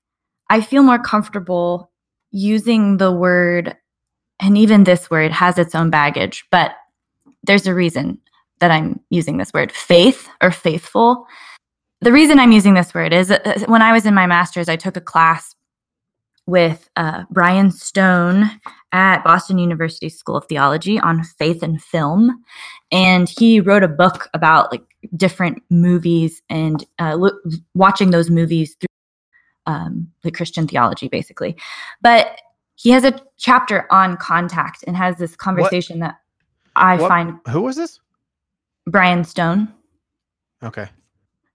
S5: i feel more comfortable using the word and even this word has its own baggage, but there's a reason that I'm using this word faith or faithful. The reason I'm using this word is uh, when I was in my master's, I took a class with uh, Bryan Stone at Boston University School of Theology on faith and film. And he wrote a book about like different movies and uh, lo- watching those movies through um, the Christian theology, basically. But he has a chapter on contact and has this conversation what? that I what? find.
S4: Who was this?
S5: Bryan Stone.
S4: Okay.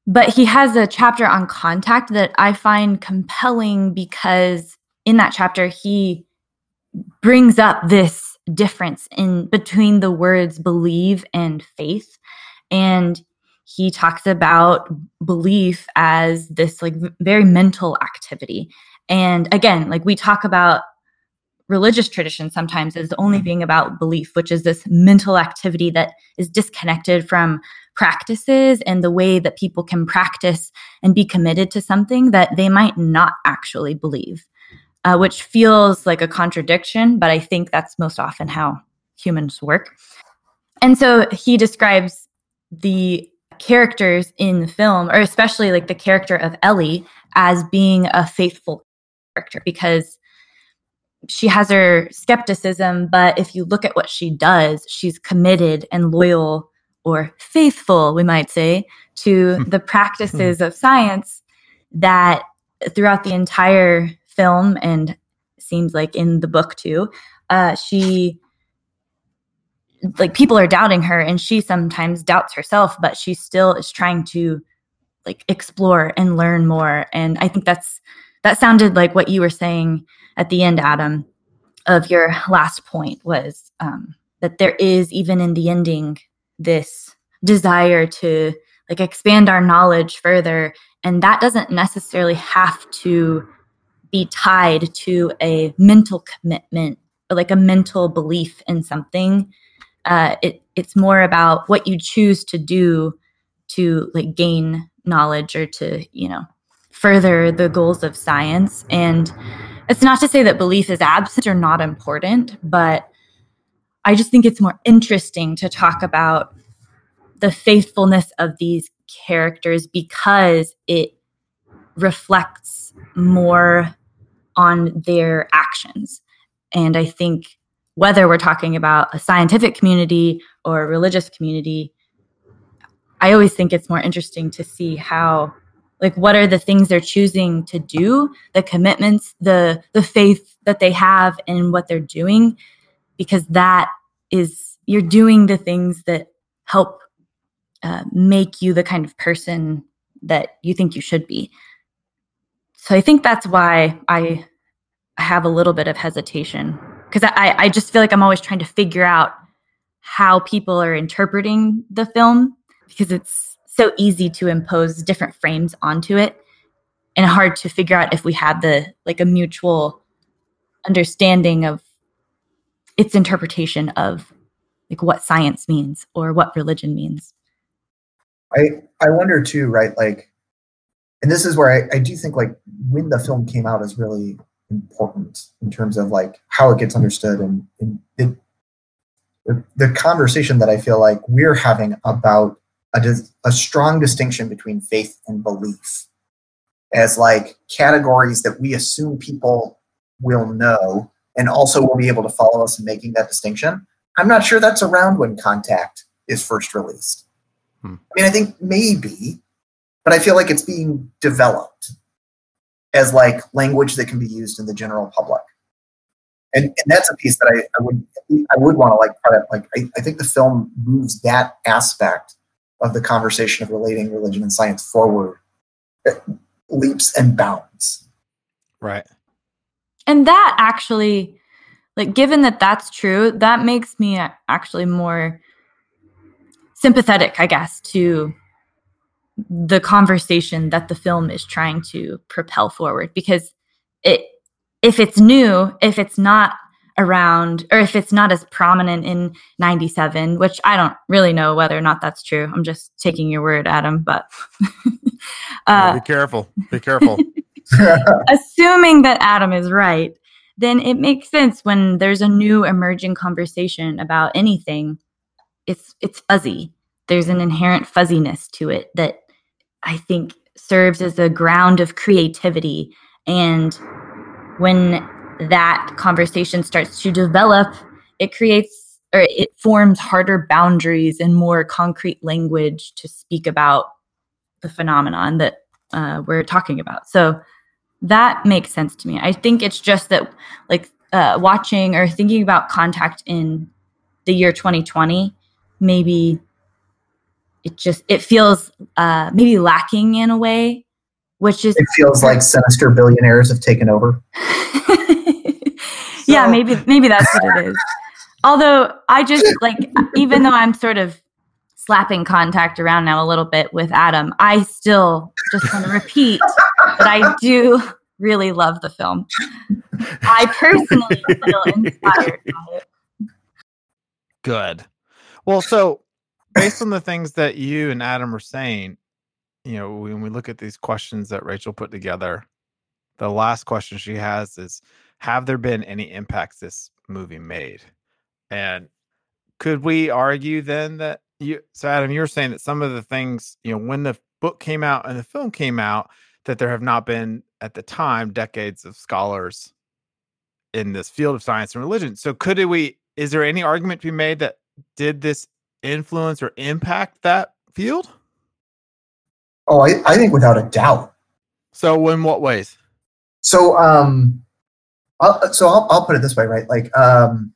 S5: But he has a chapter on contact that I find compelling because in that chapter he brings up this difference in between the words believe and faith. And he talks about belief as this like very mental activity. And again like we talk about religious tradition sometimes is only being about belief, which is this mental activity that is disconnected from practices and the way that people can practice and be committed to something that they might not actually believe, uh, which feels like a contradiction, but I think that's most often how humans work. And so he describes the characters in the film, or especially like the character of Ellie, as being a faithful character because she has her skepticism, but if you look at what she does, she's committed and loyal or faithful, we might say, to the practices of science that throughout the entire film and seems like in the book too, uh, she like people are doubting her and she sometimes doubts herself, but she still is trying to like explore and learn more. And I think that's that sounded like what you were saying at the end, Adam, of your last point was um, that there is even in the ending this desire to like expand our knowledge further, and that doesn't necessarily have to be tied to a mental commitment or like a mental belief in something. Uh, it it's more about what you choose to do to like gain knowledge or to you know further the goals of science and it's not to say that belief is absent or not important, but I just think it's more interesting to talk about the faithfulness of these characters because it reflects more on their actions. And I think whether we're talking about a scientific community or a religious community, I always think it's more interesting to see how like what are the things they're choosing to do the commitments the the faith that they have in what they're doing because that is you're doing the things that help uh, make you the kind of person that you think you should be so i think that's why i have a little bit of hesitation because I, I just feel like i'm always trying to figure out how people are interpreting the film because it's so easy to impose different frames onto it and hard to figure out if we have the like a mutual understanding of its interpretation of like what science means or what religion means.
S1: I i wonder too right like and this is where I, I do think like when the film came out is really important in terms of like how it gets understood and, and it, the, the conversation that I feel like we're having about a, a strong distinction between faith and belief as like categories that we assume people will know and also will be able to follow us in making that distinction. I'm not sure that's around when Contact is first released. Hmm. I mean, I think maybe, but I feel like it's being developed as like language that can be used in the general public. And, and that's a piece that I, I would I would want to like credit. Like I, I think the film moves that aspect of the conversation of relating religion and science forward eh, leaps and bounds.
S4: Right.
S5: And that actually, like, given that that's true, that makes me uh, actually more sympathetic, I guess, to the conversation that the film is trying to propel forward because it if it's new if it's not around or if it's not as prominent in 97 which i don't really know whether or not that's true. I'm just taking your word adam but
S4: uh, be careful be careful.
S5: Assuming that adam is right then it makes sense when there's a new emerging conversation about anything. It's it's fuzzy. There's an inherent fuzziness to it that I think serves as a ground of creativity. And when that conversation starts to develop, it creates or it forms harder boundaries and more concrete language to speak about the phenomenon that uh, we're talking about. So that makes sense to me. I think it's just that, like, uh, watching or thinking about contact in the year 2020 maybe it just it feels uh, maybe lacking in a way, which is
S1: it feels like sinister billionaires have taken over.
S5: yeah, maybe maybe that's what it is. Although I just like even though I'm sort of slapping contact around now a little bit with Adam, I still just want to repeat that I do really love the film. I personally feel inspired by it.
S4: Good. Well, so based on the things that you and Adam are saying, you know, when we look at these questions that Rachel put together, the last question she has is Have there been any impacts this movie made? And could we argue then that you, so Adam, you're saying that some of the things, you know, when the book came out and the film came out, that there have not been at the time decades of scholars in this field of science and religion. So could we, is there any argument to be made that did this influence or impact that field?
S1: Oh, I, I think without a doubt.
S4: So, in what ways?
S1: So, um, I'll, so I'll, I'll put it this way, right? Like, um,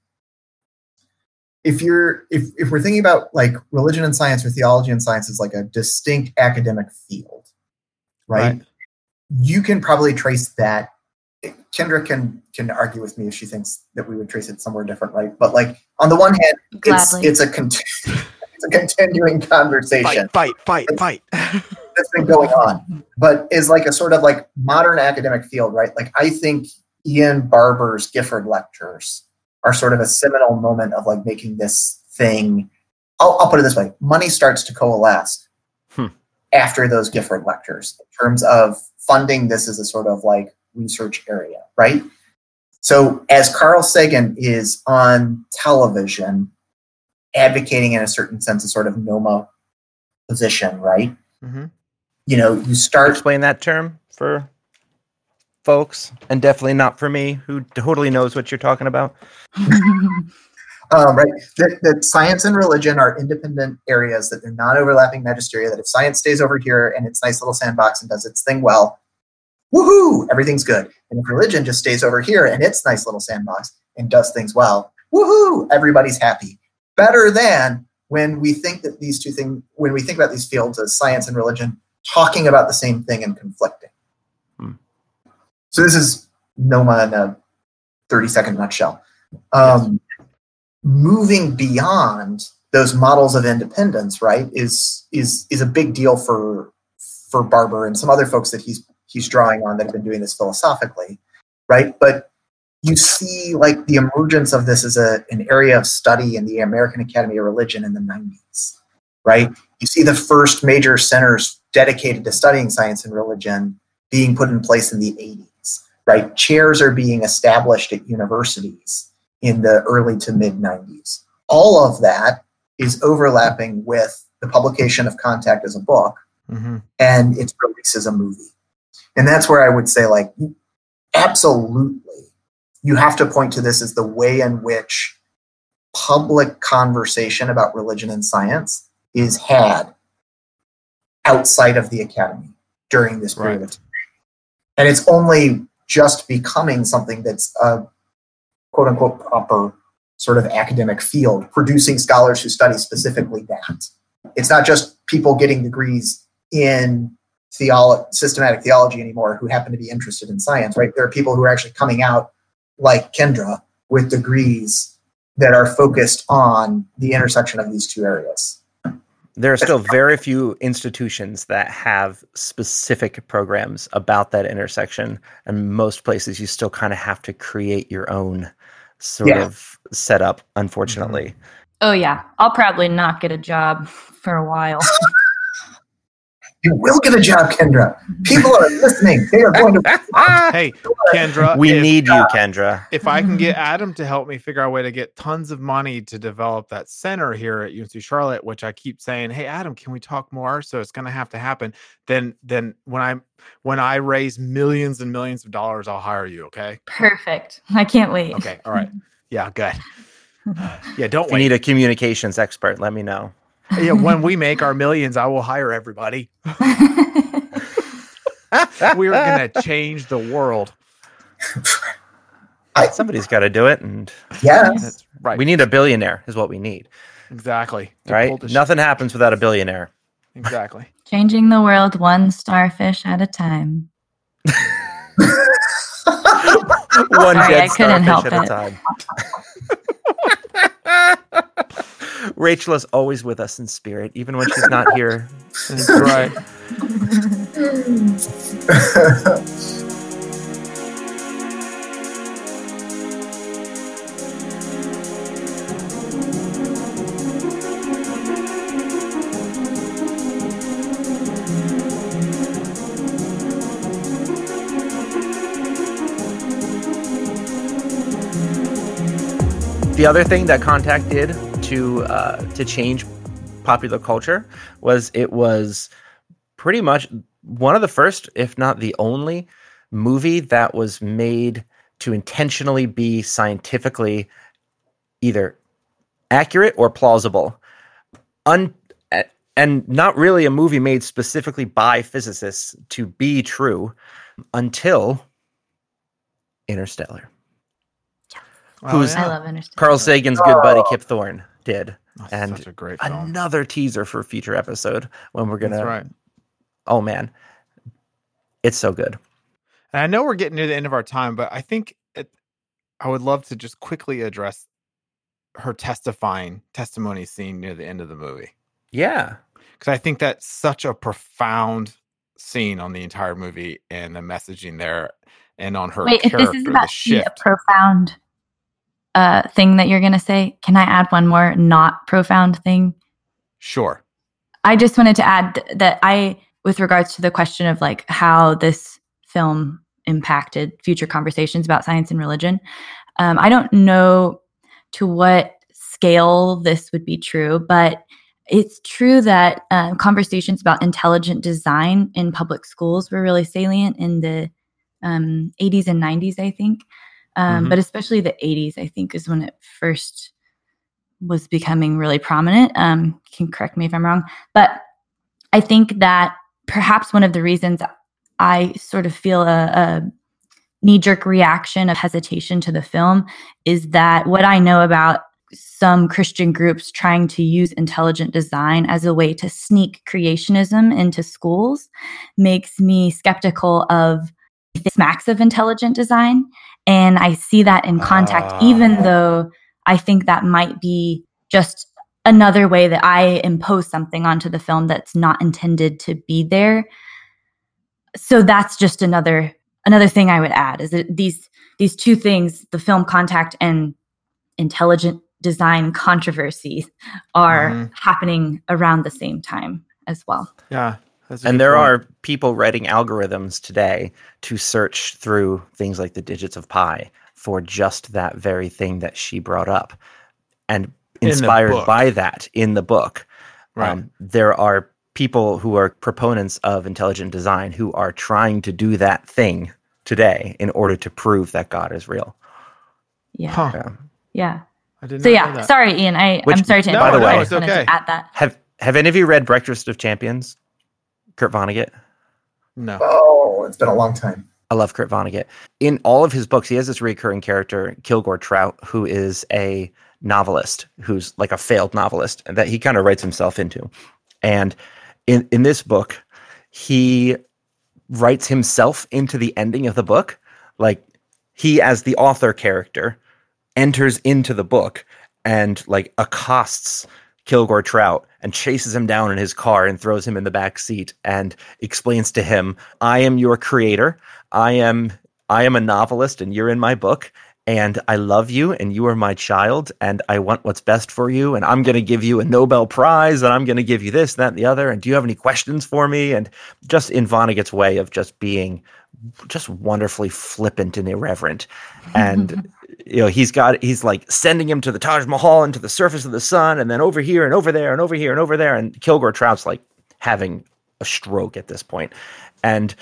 S1: if you're if if we're thinking about like religion and science or theology and science is like a distinct academic field, right? right. You can probably trace that. Kendra can can argue with me if she thinks that we would trace it somewhere different, right? But like on the one hand, Gladly. it's it's a cont- it's a continuing conversation.
S4: Fight, fight, fight, fight.
S1: that's been going on, but is like a sort of like modern academic field, right? Like I think Ian Barbour's Gifford lectures are sort of a seminal moment of like making this thing. I'll, I'll put it this way: money starts to coalesce hmm. after those Gifford lectures in terms of funding this is a sort of like research area, right? So as Carl Sagan is on television advocating in a certain sense a sort of NOMA position, right? Mm-hmm. You know, you start
S3: explain that term for folks, and definitely not for me, who totally knows what you're talking about.
S1: um, right, that, that science and religion are independent areas that they're not overlapping magisteria. That if science stays over here and its nice little sandbox and does its thing well, woohoo, everything's good. And if religion just stays over here and its nice little sandbox and does things well, woohoo, everybody's happy. Better than when we think that these two things, when we think about these fields as science and religion, talking about the same thing and conflicting. Hmm. So this is Noma in a 30 second nutshell. Um, moving beyond those models of independence, right, is is is a big deal for for Barbour and some other folks that he's he's drawing on that have been doing this philosophically, right? But you see like the emergence of this as a, an area of study in the American Academy of Religion in the 90s, right? You see the first major centers dedicated to studying science and religion being put in place in the 80s, right? Chairs are being established at universities in the early to mid 90s. All of that is overlapping with the publication of Contact as a book mm-hmm. and its release as a movie. And that's where I would say, like, absolutely, you have to point to this as the way in which public conversation about religion and science is had outside of the academy during this period right. of time. And it's only just becoming something that's a quote unquote proper sort of academic field, producing scholars who study specifically that. It's not just people getting degrees in theolo- systematic theology anymore who happen to be interested in science, right? There are people who are actually coming out like Kendra with degrees that are focused on the intersection of these two areas.
S3: There are still very few institutions that have specific programs about that intersection. And most places you still kind of have to create your own sort yeah. of setup, mm-hmm. unfortunately.
S5: Oh, yeah. I'll probably not get a job for a while.
S1: You will get a job, Kendra. People are listening. They are going to.
S4: hey, Kendra.
S3: We if, need you, uh, Kendra.
S4: If I can get Adam to help me figure out a way to get tons of money to develop that center here at UNC Charlotte, which I keep saying, "Hey, Adam, can we talk more?" So it's going to have to happen. Then, then when I when I raise millions and millions of dollars, I'll hire you. Okay.
S5: Perfect. I can't wait.
S4: Okay. All right. Yeah. Good. Yeah. Don't
S3: if
S4: wait.
S3: you need a communications expert, let me know
S4: yeah, when we make our millions, I will hire everybody. We're going to change the world.
S3: I, Somebody's got to do it, and
S1: yeah,
S3: right. We need a billionaire, is what we need.
S4: Exactly.
S3: Right. Nothing happens without a billionaire.
S4: Exactly.
S5: Changing the world one starfish at a time.
S3: one Sorry, dead starfish at it. a time. Rachel is always with us in spirit, even when she's not here.
S4: Right.
S3: The other thing that Contact did to uh, to change popular culture was it was pretty much one of the first, if not the only, movie that was made to intentionally be scientifically either accurate or plausible. Un- and not really a movie made specifically by physicists to be true until Interstellar.
S5: Oh, who's yeah. I love Interstellar.
S3: Carl Sagan's good buddy Kip Thorne did.
S4: Oh, and such a great film.
S3: another teaser for a future episode when we're gonna.
S4: That's right.
S3: Oh man, it's so good.
S4: And I know we're getting near the end of our time, but I think it, I would love to just quickly address her testifying testimony scene near the end of the movie.
S3: Yeah,
S4: because I think that's such a profound scene on the entire movie and the messaging there and on her Wait, character. If this is about the
S5: a profound uh, thing that you're going to say, can I add one more not profound thing?
S4: Sure.
S5: I just wanted to add th- that I, with regards to the question of like how this film impacted future conversations about science and religion, um, I don't know to what scale this would be true, but it's true that uh, conversations about intelligent design in public schools were really salient in the um, 80s and 90s, I think. Um, mm-hmm. But especially the 80s, I think, is when it first was becoming really prominent. Um, can correct me if I'm wrong, but I think that perhaps one of the reasons I sort of feel a, a knee jerk reaction of hesitation to the film is that what I know about some Christian groups trying to use intelligent design as a way to sneak creationism into schools makes me skeptical of the smacks of intelligent design and I see that in contact, uh. even though I think that might be just another way that I impose something onto the film that's not intended to be there. So that's just another another thing I would add is that these these two things, the film contact and intelligent design controversy are
S4: Mhm.
S5: happening around the same time as well.
S4: Yeah. That's a
S3: And there
S4: point.
S3: are people writing algorithms today to search through things like the digits of pi for just that very thing that she brought up. And inspired
S4: book.
S3: by that in the book,
S4: right.
S3: um, there are people who are proponents of intelligent design who are trying to do that thing today in order to prove that God is real.
S5: Yeah.
S4: huh.
S3: Yeah.
S5: Yeah.
S4: I did
S5: So
S4: not
S5: yeah,
S4: that.
S5: sorry, Ian. I,
S3: Which-
S5: I'm sorry to
S3: No,
S5: interrupt.
S3: no,
S5: I
S3: it's
S5: just wanted
S4: okay.
S5: to add that.
S3: Have Have any of you read Breakfast of Champions? Kurt Vonnegut.
S4: No.
S1: Oh, it's been a long time.
S3: I love Kurt Vonnegut. In all of his books, he has this recurring character, Kilgore Trout, who is a novelist, who's like a failed novelist that he kind of writes himself into. And in, in this book, he writes himself into the ending of the book. Like he, as the author character, enters into the book and like accosts Kilgore Trout and chases him down in his car and throws him in the back seat and explains to him, "I am your creator. I am I am a novelist and you're in my book and I love you and you are my child and I want what's best for you and I'm going to give you a Nobel Prize and I'm going to give you this that and the other and do you have any questions for me?" And just in Vonnegut's way of just being just wonderfully flippant and irreverent and you know he's got he's like sending him to the Taj Mahal and to the surface of the sun and then over here and over there and over here and over there. And Kilgore Trout's like having a stroke at this point. And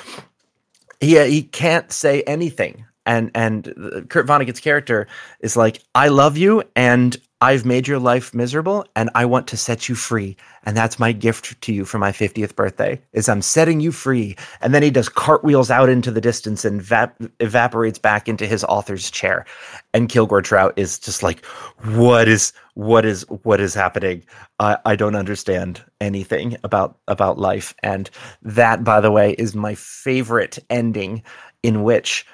S3: he uh, he can't say anything. And and uh, Kurt Vonnegut's character is like I love you and I've made your life miserable and I want to set you free. And that's my gift to you for my 50th birthday is I'm setting you free. And then he does cartwheels out into the distance and vap- evaporates back into his author's chair. And Kilgore Trout is just like what is what is what is happening? I I don't understand anything about about life. And that by the way is my favorite ending in which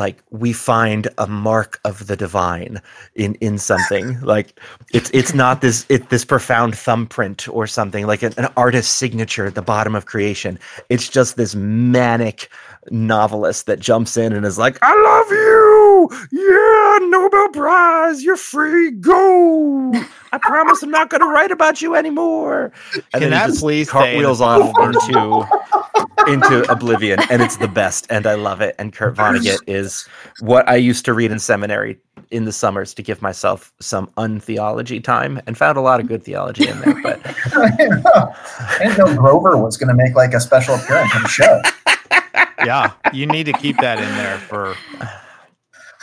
S3: like we find a mark of the divine in in something. Like it's it's not this it this profound thumbprint or something like an, an artist's signature at the bottom of creation. It's just this manic novelist that jumps in and is like i love you! Yeah nobel prize you're free go! I promise i'm not going to write about you anymore. And
S4: Can
S3: then
S4: that please stay
S3: cartwheels
S4: the
S3: off into into oblivion and it's the best and i love it. And kurt vonnegut is what i used to read in seminary in the summers to give myself some untheology time and found a lot of good theology in there but
S1: I didn't know, I didn't know Grover was going to make like a special appearance on the show.
S4: Yeah, you need to keep that in there for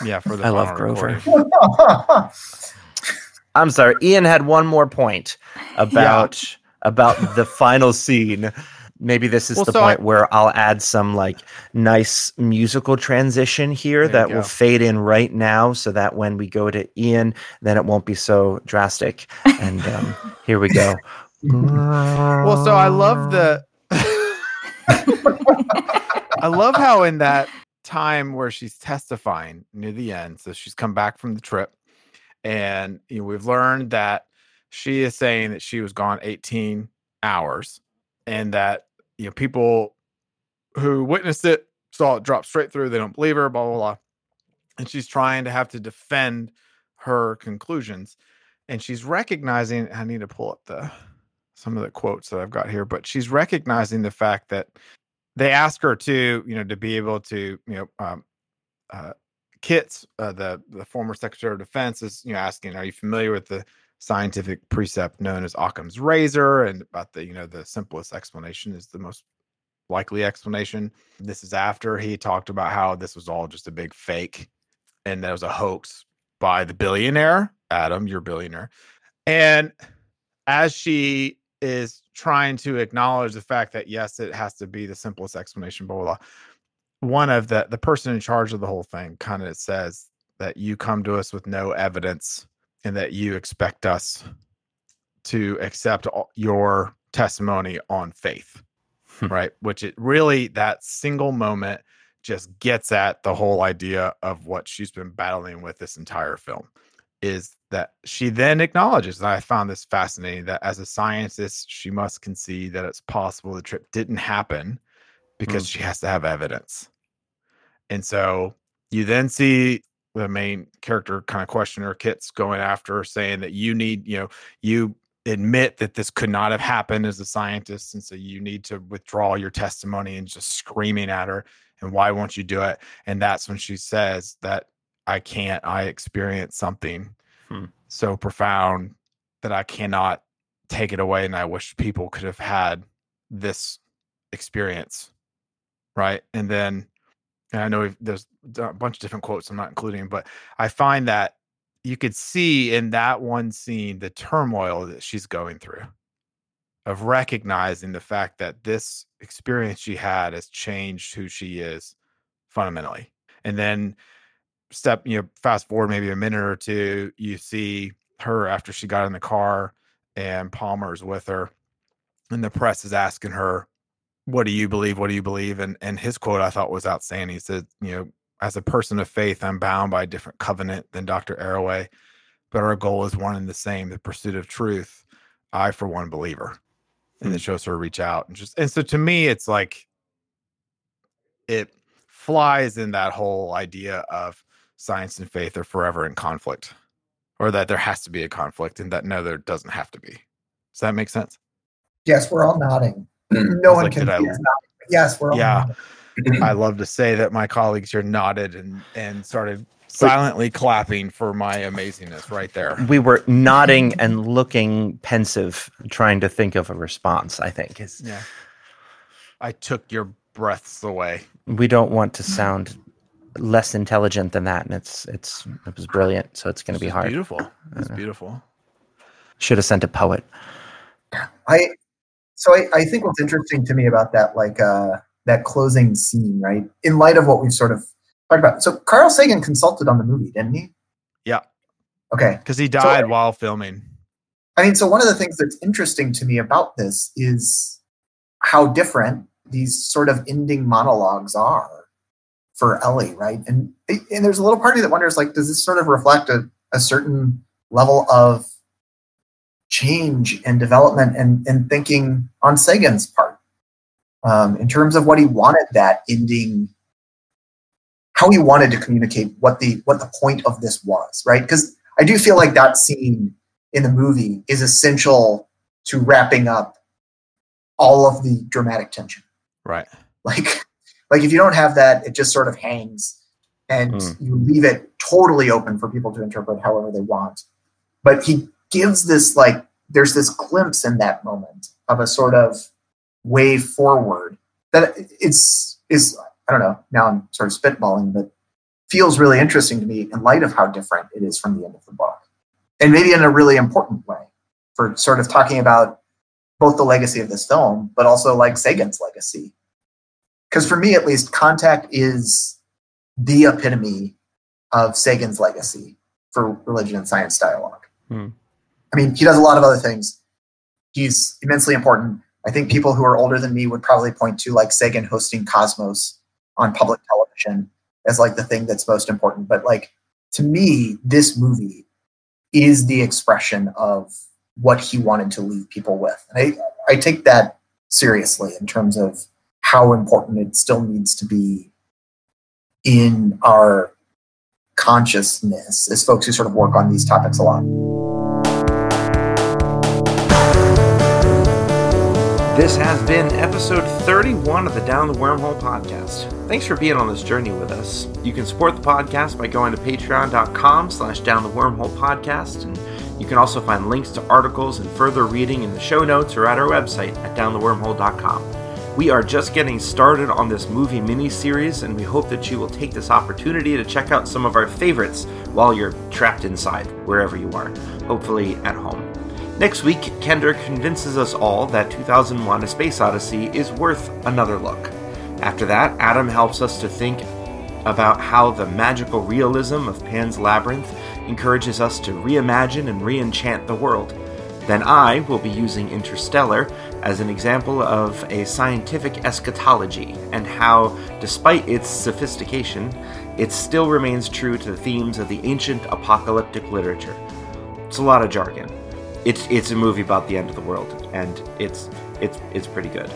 S4: yeah for the.
S3: I love Grover. i'm sorry ian had one more point about about the final scene maybe this is
S4: Well,
S3: the
S4: so I-
S3: point where i'll add some like nice musical transition here that will fade in right now so that when we go to ian then it won't be so drastic and um, here we go
S4: Well, so I love the. I love how in that time where she's testifying near the end, so she's come back from the trip, and you know, we've learned that she is saying that she was gone 18 hours, and that you know people who witnessed it saw it drop straight through. They don't believe her. Blah blah blah, and she's trying to have to defend her conclusions, and she's recognizing. I need to pull up the some of the quotes that I've got here, but she's recognizing the fact that they ask her to, you know, to be able to, you know, um, uh, Kitz, uh, the the former Secretary of Defense, is you know asking, "Are you familiar with the scientific precept known as Occam's razor?" And about the, you know, the simplest explanation is the most likely explanation. This is after he talked about how this was all just a big fake, and that was a hoax by the billionaire Adam, your billionaire, and as she is trying to acknowledge the fact that yes, it has to be the simplest explanation, blah blah. blah one of the the person in charge of the whole thing kind of says that you come to us with no evidence and that you expect us to accept all- your testimony on faith
S3: Hmm.
S4: right which it really that single moment just gets at the whole idea of what she's been battling with this entire film is that she then acknowledges, and I found this fascinating, that as a scientist, she must concede that it's possible the trip didn't happen because mm. she has to have evidence. And so you then see the main character kind of questioner Kitz going after her, saying that you need, you know, you admit that this could not have happened as a scientist. And so you need to withdraw your testimony and just screaming at her. And why won't you do it? And that's when she says that I can't, I experienced something hmm. so profound that I cannot take it away. And I wish people could have had this experience. Right. And then and I know there's a bunch of different quotes I'm not including, but I find that you could see in that one scene the turmoil that she's going through of recognizing the fact that this experience she had has changed who she is fundamentally. And then step, you know, fast forward maybe a minute or two, you see her after she got in the car and Palmer's with her and the press is asking her what do you believe? What do you believe? And and his quote I thought was outstanding. He said, you know, as a person of faith, I'm bound by a different covenant than Dr. Arroway, but our goal is one and the same, the pursuit of truth. I, for one, believer. And it hmm. shows her reach out and just and so to me, it's like it flies in that whole idea of science and faith are forever in conflict. Or that there has to be a conflict and that no, there doesn't have to be. Does that make sense?
S1: Yes, we're all nodding. no one like, can. I, yes, we're all.
S4: Yeah, I love to say that my colleagues here nodded and and started silently clapping for my amazingness right there.
S3: We were nodding and looking pensive, trying to think of a response. I think is.
S4: Yeah. I took your breaths away.
S3: We don't want to mm. sound less intelligent than that, and it's it's it was brilliant. So it's going to be hard.
S4: Beautiful. It's beautiful.
S3: Should have sent a poet.
S1: I so I, I think what's interesting to me about that, like uh, that closing scene, right? In light of what we've sort of talked about. So Carl Sagan consulted on the movie, didn't he?
S4: Yeah.
S1: Okay.
S4: Because he died so, while filming.
S1: I mean, so one of the things that's interesting to me about this is how different these sort of ending monologues are for Ellie, right? And and there's a little part of me that wonders, like, does this sort of reflect a, a certain level of change and development and, and thinking on Sagan's part um, in terms of what he wanted that ending, how he wanted to communicate what the what the point of this was, right? Because I do feel like that scene in the movie is essential to wrapping up all of the dramatic tension.
S4: Right.
S1: Like like if you don't have that, it just sort of hangs and mm. you leave it totally open for people to interpret however they want. But he gives this like there's this glimpse in that moment of a sort of way forward that it's is I don't know. Now I'm sort of spitballing, but feels really interesting to me in light of how different it is from the end of the book, and maybe in a really important way for sort of talking about both the legacy of this film, but also like Sagan's legacy. Because for me, at least, Contact is the epitome of Sagan's legacy for religion and science dialogue. Hmm. I mean, he does a lot of other things. He's immensely important. I think people who are older than me would probably point to like Sagan hosting Cosmos on public television as like the thing that's most important. But like to me, this movie is the expression of what he wanted to leave people with. And I, I take that seriously in terms of how important it still needs to be in our consciousness as folks who sort of work on these topics a lot.
S2: This has been episode 31 of the Down the Wormhole podcast. Thanks for being on this journey with us. You can support the podcast by going to patreon.com slash down the wormhole podcast, and you can also find links to articles and further reading in the show notes or at our website at downthewormhole.com. We are just getting started on this movie mini-series, and we hope that you will take this opportunity to check out some of our favorites while you're trapped inside, wherever you are, hopefully at home. Next week, Kendra convinces us all that 2001 A Space Odyssey is worth another look. After that, Adam helps us to think about how the magical realism of Pan's Labyrinth encourages us to reimagine and re enchant the world. Then I will be using Interstellar as an example of a scientific eschatology and how, despite its sophistication,
S3: it still remains true to the themes of the ancient apocalyptic literature. It's a lot of jargon. It's it's a movie about the end of the world, and it's it's it's pretty good.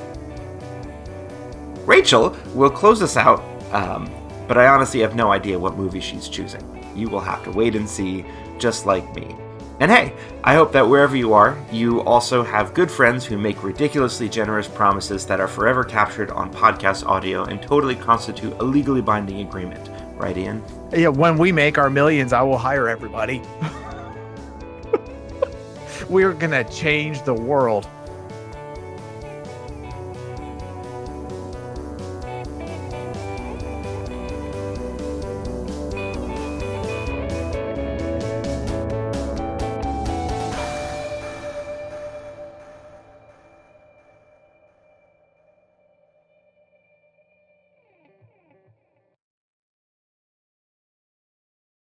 S3: Rachel will close us out, um, but I honestly have no idea what movie she's choosing. You will have to wait and see, just like me. And hey, I hope that wherever you are, you also have good friends who make ridiculously generous promises that are forever captured on podcast audio and totally constitute a legally binding agreement. Right, Ian?
S4: Yeah, when we make our millions, I will hire everybody. We're going to change the world.